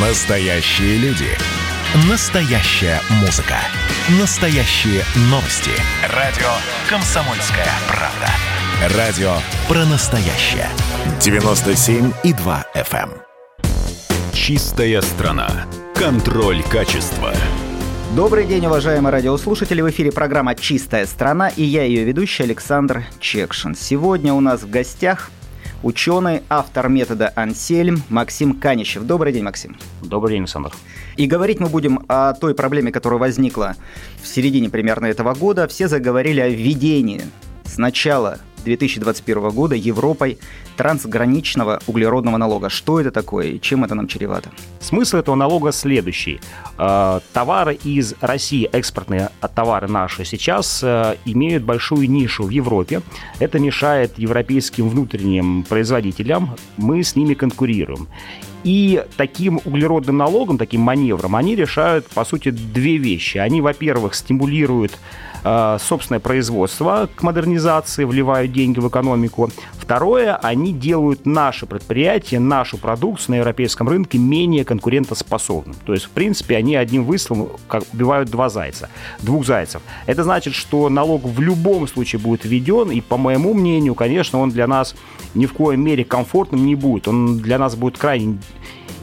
Настоящие люди. Настоящая музыка. Настоящие новости. Радио «Комсомольская правда». Радио про настоящее. 97,2 FM. Эм. Чистая страна. Контроль качества. Добрый день, уважаемые радиослушатели. В эфире программа «Чистая страна» и я, ее ведущий Александр Чекшин. Сегодня у нас в гостях ученый, автор метода Ансельм Максим Канищев. Добрый день, Максим. Добрый день, Александр. И говорить мы будем о той проблеме, которая возникла в середине примерно этого года. Все заговорили о введении сначала 2021 года Европой трансграничного углеродного налога. Что это такое и чем это нам чревато? Смысл этого налога следующий. Э, товары из России, экспортные товары наши сейчас э, имеют большую нишу в Европе. Это мешает европейским внутренним производителям. Мы с ними конкурируем. И таким углеродным налогом, таким маневром, они решают, по сути, две вещи. Они, во-первых, стимулируют Э, собственное производство к модернизации, вливают деньги в экономику. Второе, они делают наши предприятия, нашу продукцию на европейском рынке менее конкурентоспособным. То есть, в принципе, они одним выстрелом как убивают два зайца, двух зайцев. Это значит, что налог в любом случае будет введен, и, по моему мнению, конечно, он для нас ни в коем мере комфортным не будет. Он для нас будет крайне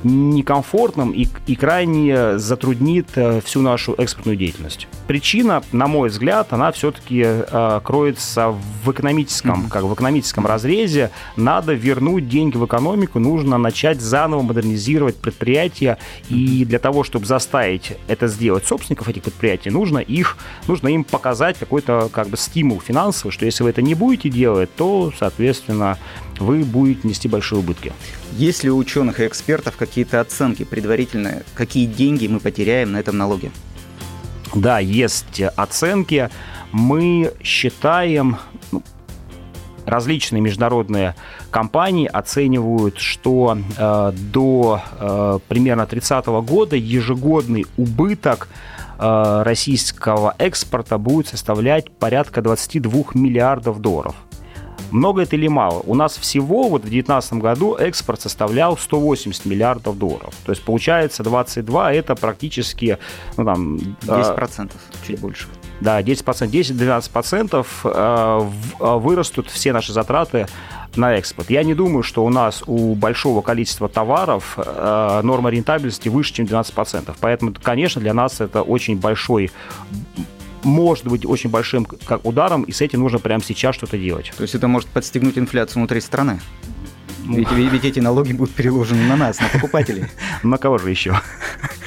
некомфортным и, и крайне затруднит э, всю нашу экспортную деятельность. Причина, на мой взгляд, она все-таки э, кроется в экономическом, mm-hmm. как в экономическом разрезе. Надо вернуть деньги в экономику, нужно начать заново модернизировать предприятия, и для того, чтобы заставить это сделать собственников этих предприятий, нужно их, нужно им показать какой-то как бы стимул финансовый, что если вы это не будете делать, то, соответственно, вы будете нести большие убытки. Есть ли у ученых и экспертов какие-то оценки предварительные, какие деньги мы потеряем на этом налоге? Да, есть оценки. Мы считаем, ну, различные международные компании оценивают, что э, до э, примерно 30 года ежегодный убыток э, российского экспорта будет составлять порядка 22 миллиардов долларов. Много это или мало? У нас всего вот в 2019 году экспорт составлял 180 миллиардов долларов. То есть получается 22 это практически ну, там, 10%, э, чуть больше. Да, 10%, 10-12% э, э, вырастут все наши затраты на экспорт. Я не думаю, что у нас у большого количества товаров э, норма рентабельности выше, чем 12%. Поэтому, конечно, для нас это очень большой может быть очень большим как ударом, и с этим нужно прямо сейчас что-то делать. То есть это может подстегнуть инфляцию внутри страны? Ведь, ведь эти налоги будут переложены на нас, на покупателей. На кого же еще?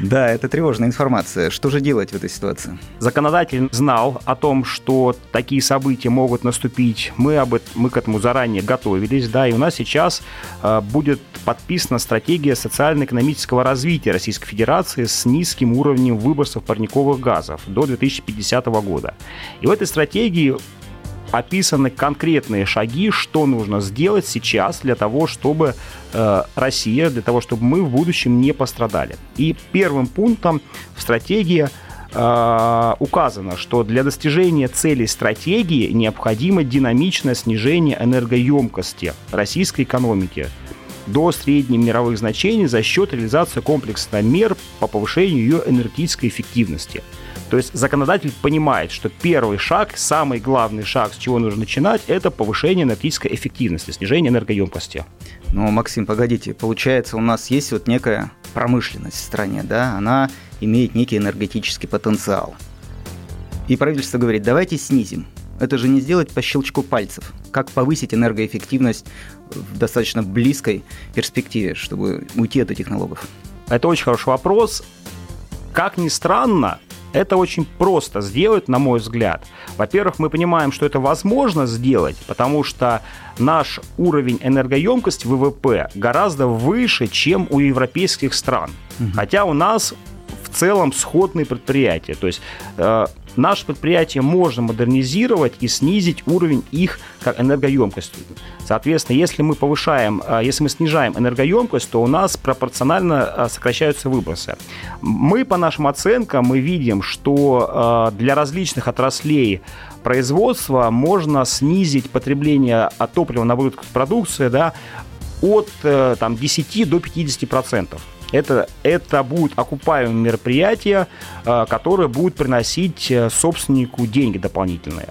Да, это тревожная информация. Что же делать в этой ситуации? Законодатель знал о том, что такие события могут наступить. Мы, об этом, мы к этому заранее готовились, да, и у нас сейчас э, будет подписана стратегия социально-экономического развития Российской Федерации с низким уровнем выбросов парниковых газов до 2050 года. И в этой стратегии описаны конкретные шаги, что нужно сделать сейчас для того, чтобы э, Россия, для того, чтобы мы в будущем не пострадали. И первым пунктом в стратегии э, указано, что для достижения целей стратегии необходимо динамичное снижение энергоемкости российской экономики до средних мировых значений за счет реализации комплекса мер по повышению ее энергетической эффективности – то есть законодатель понимает, что первый шаг, самый главный шаг, с чего нужно начинать, это повышение энергетической эффективности, снижение энергоемкости. Ну, Максим, погодите, получается, у нас есть вот некая промышленность в стране, да, она имеет некий энергетический потенциал. И правительство говорит, давайте снизим. Это же не сделать по щелчку пальцев. Как повысить энергоэффективность в достаточно близкой перспективе, чтобы уйти от этих налогов? Это очень хороший вопрос. Как ни странно, это очень просто сделать, на мой взгляд. Во-первых, мы понимаем, что это возможно сделать, потому что наш уровень энергоемкости ВВП гораздо выше, чем у европейских стран. Угу. Хотя у нас в целом сходные предприятия. То есть э, наше предприятие можно модернизировать и снизить уровень их как энергоемкости. Соответственно, если мы повышаем, э, если мы снижаем энергоемкость, то у нас пропорционально э, сокращаются выбросы. Мы, по нашим оценкам, мы видим, что э, для различных отраслей производства можно снизить потребление топлива на продукции да, от там, 10 до 50 процентов. Это, это будут окупаемые мероприятия, э, которые будут приносить э, собственнику деньги дополнительные.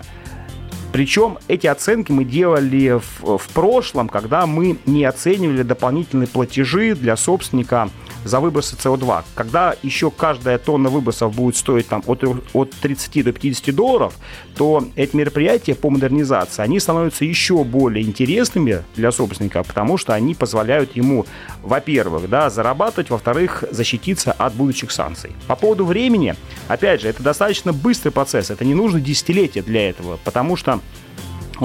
Причем эти оценки мы делали в, в прошлом, когда мы не оценивали дополнительные платежи для собственника за выбросы СО2. Когда еще каждая тонна выбросов будет стоить там, от, от 30 до 50 долларов, то эти мероприятия по модернизации, они становятся еще более интересными для собственника, потому что они позволяют ему, во-первых, да, зарабатывать, во-вторых, защититься от будущих санкций. По поводу времени, опять же, это достаточно быстрый процесс, это не нужно десятилетия для этого, потому что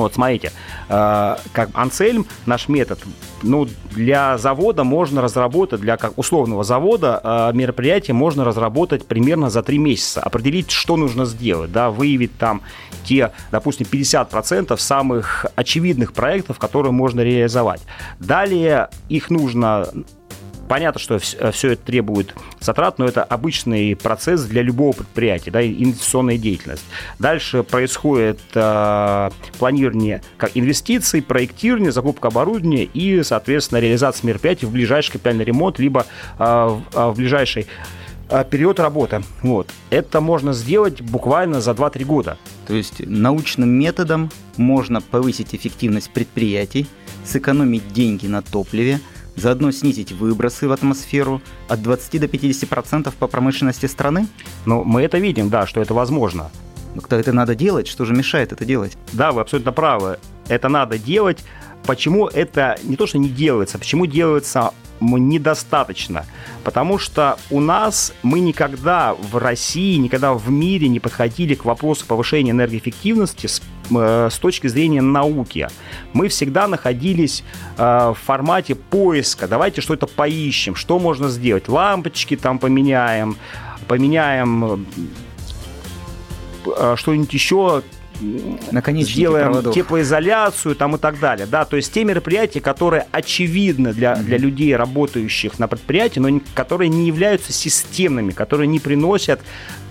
вот, смотрите, э, как Ансельм, наш метод, ну, для завода можно разработать, для как условного завода э, мероприятие можно разработать примерно за три месяца, определить, что нужно сделать, да, выявить там те, допустим, 50% самых очевидных проектов, которые можно реализовать. Далее их нужно Понятно, что все э, это требует затрат, но это обычный процесс для любого предприятия, да, инвестиционная деятельность. Дальше происходит э, планирование как инвестиций, проектирование, закупка оборудования и, соответственно, реализация мероприятий в ближайший капитальный ремонт, либо э, в, э, в ближайший э, период работы. Вот. Это можно сделать буквально за 2-3 года. То есть научным методом можно повысить эффективность предприятий, сэкономить деньги на топливе – заодно снизить выбросы в атмосферу от 20 до 50% по промышленности страны? Ну, мы это видим, да, что это возможно. Но когда это надо делать, что же мешает это делать? Да, вы абсолютно правы. Это надо делать. Почему это не то, что не делается, почему делается недостаточно. Потому что у нас мы никогда в России, никогда в мире не подходили к вопросу повышения энергоэффективности с, с точки зрения науки. Мы всегда находились э, в формате поиска. Давайте что-то поищем, что можно сделать. Лампочки там поменяем, поменяем э, что-нибудь еще сделаем проводов. теплоизоляцию там и так далее. Да, то есть те мероприятия, которые очевидны для, для людей, работающих на предприятии, но которые не являются системными, которые не приносят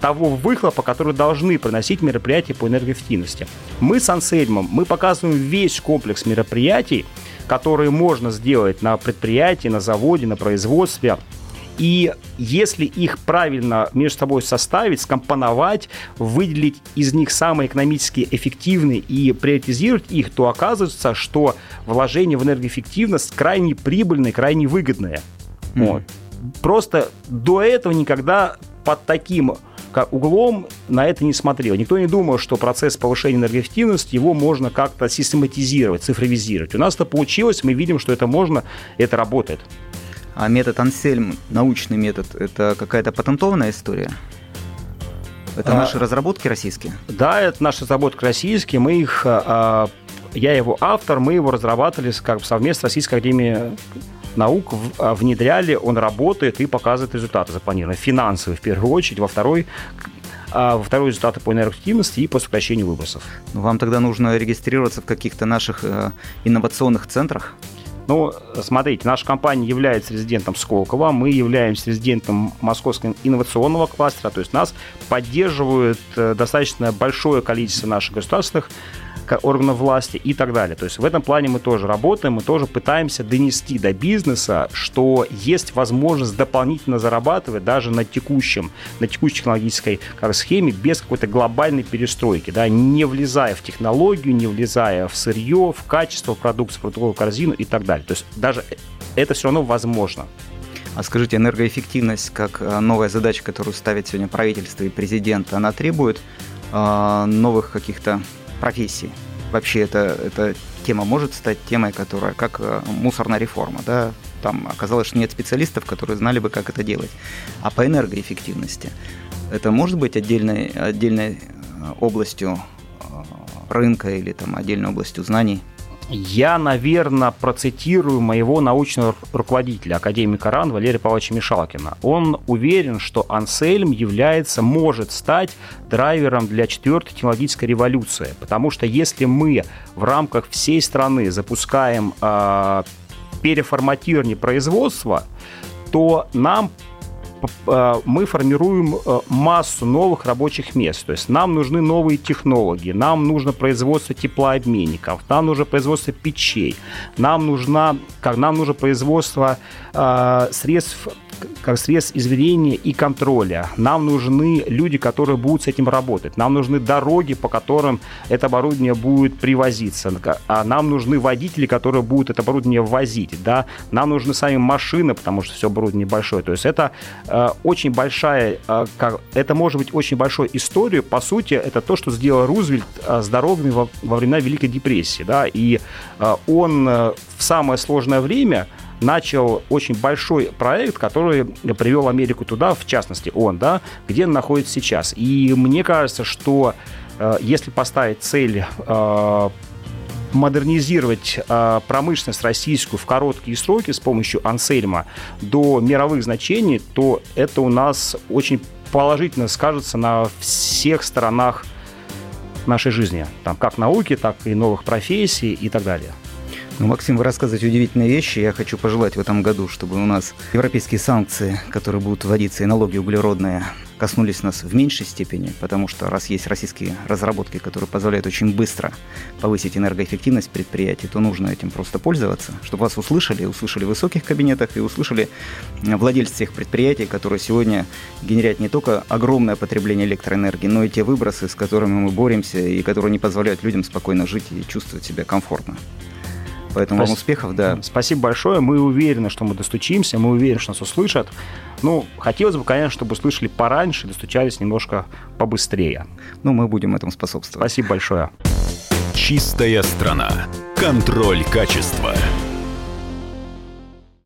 того выхлопа, который должны приносить мероприятия по энергоэффективности. Мы с Ансельмом, мы показываем весь комплекс мероприятий, которые можно сделать на предприятии, на заводе, на производстве, и если их правильно между собой составить, скомпоновать, выделить из них самые экономически эффективные и приоритизировать их, то оказывается, что вложение в энергоэффективность крайне прибыльное, крайне выгодное. Mm-hmm. Вот. Просто до этого никогда под таким углом на это не смотрел. Никто не думал, что процесс повышения энергоэффективности, его можно как-то систематизировать, цифровизировать. У нас это получилось, мы видим, что это можно, это работает. А метод Ансельм, научный метод, это какая-то патентованная история? Это а, наши разработки российские? Да, это наши разработки российские. Мы их, а, я его автор, мы его разрабатывали как бы совместно с Российской Академией наук, а, внедряли, он работает и показывает результаты запланированные. Финансовые в первую очередь, во второй а во второй результаты по энергоэффективности и по сокращению выбросов. Ну, вам тогда нужно регистрироваться в каких-то наших э, инновационных центрах? Ну, смотрите, наша компания является резидентом Сколково, мы являемся резидентом Московского инновационного кластера, то есть нас поддерживают э, достаточно большое количество наших государственных органов власти и так далее. То есть в этом плане мы тоже работаем, мы тоже пытаемся донести до бизнеса, что есть возможность дополнительно зарабатывать даже на текущем, на текущей технологической схеме без какой-то глобальной перестройки, да, не влезая в технологию, не влезая в сырье, в качество продукции, в продуктовую корзину и так далее. То есть даже это все равно возможно. А скажите, энергоэффективность как э, новая задача, которую ставит сегодня правительство и президент, она требует э, новых каких-то профессии. Вообще эта, эта тема может стать темой, которая как э, мусорная реформа, да, там оказалось, что нет специалистов, которые знали бы, как это делать. А по энергоэффективности это может быть отдельной, отдельной э, областью э, рынка или там отдельной областью знаний? Я, наверное, процитирую моего научного руководителя, академика РАН Валерия Павловича Мишалкина. Он уверен, что Ансельм является, может стать драйвером для четвертой технологической революции. Потому что если мы в рамках всей страны запускаем э, переформатирование производства, то нам мы формируем э, массу новых рабочих мест. То есть нам нужны новые технологии, нам нужно производство теплообменников, нам нужно производство печей, нам, нужна, как, нам нужно производство э, средств как средств измерения и контроля. Нам нужны люди, которые будут с этим работать. Нам нужны дороги, по которым это оборудование будет привозиться. А нам нужны водители, которые будут это оборудование возить. Да? Нам нужны сами машины, потому что все оборудование большое. То есть это э, очень большая, э, как, это может быть очень большой историей. По сути, это то, что сделал Рузвельт э, с дорогами во, во времена Великой депрессии. Да? И э, он э, в самое сложное время начал очень большой проект, который привел Америку туда, в частности он, да, где он находится сейчас. И мне кажется, что э, если поставить цель э, модернизировать э, промышленность российскую в короткие сроки с помощью Ансельма до мировых значений, то это у нас очень положительно скажется на всех сторонах нашей жизни, там, как науки, так и новых профессий и так далее. Ну, Максим, вы рассказываете удивительные вещи. Я хочу пожелать в этом году, чтобы у нас европейские санкции, которые будут вводиться, и налоги углеродные, коснулись нас в меньшей степени, потому что раз есть российские разработки, которые позволяют очень быстро повысить энергоэффективность предприятий, то нужно этим просто пользоваться, чтобы вас услышали, услышали в высоких кабинетах и услышали владельцы тех предприятий, которые сегодня генерят не только огромное потребление электроэнергии, но и те выбросы, с которыми мы боремся и которые не позволяют людям спокойно жить и чувствовать себя комфортно. Поэтому Спасибо. вам успехов, да. Спасибо большое. Мы уверены, что мы достучимся, мы уверены, что нас услышат. Ну, хотелось бы, конечно, чтобы услышали пораньше, достучались немножко побыстрее. Ну, мы будем этому способствовать. Спасибо большое. Чистая страна. Контроль качества.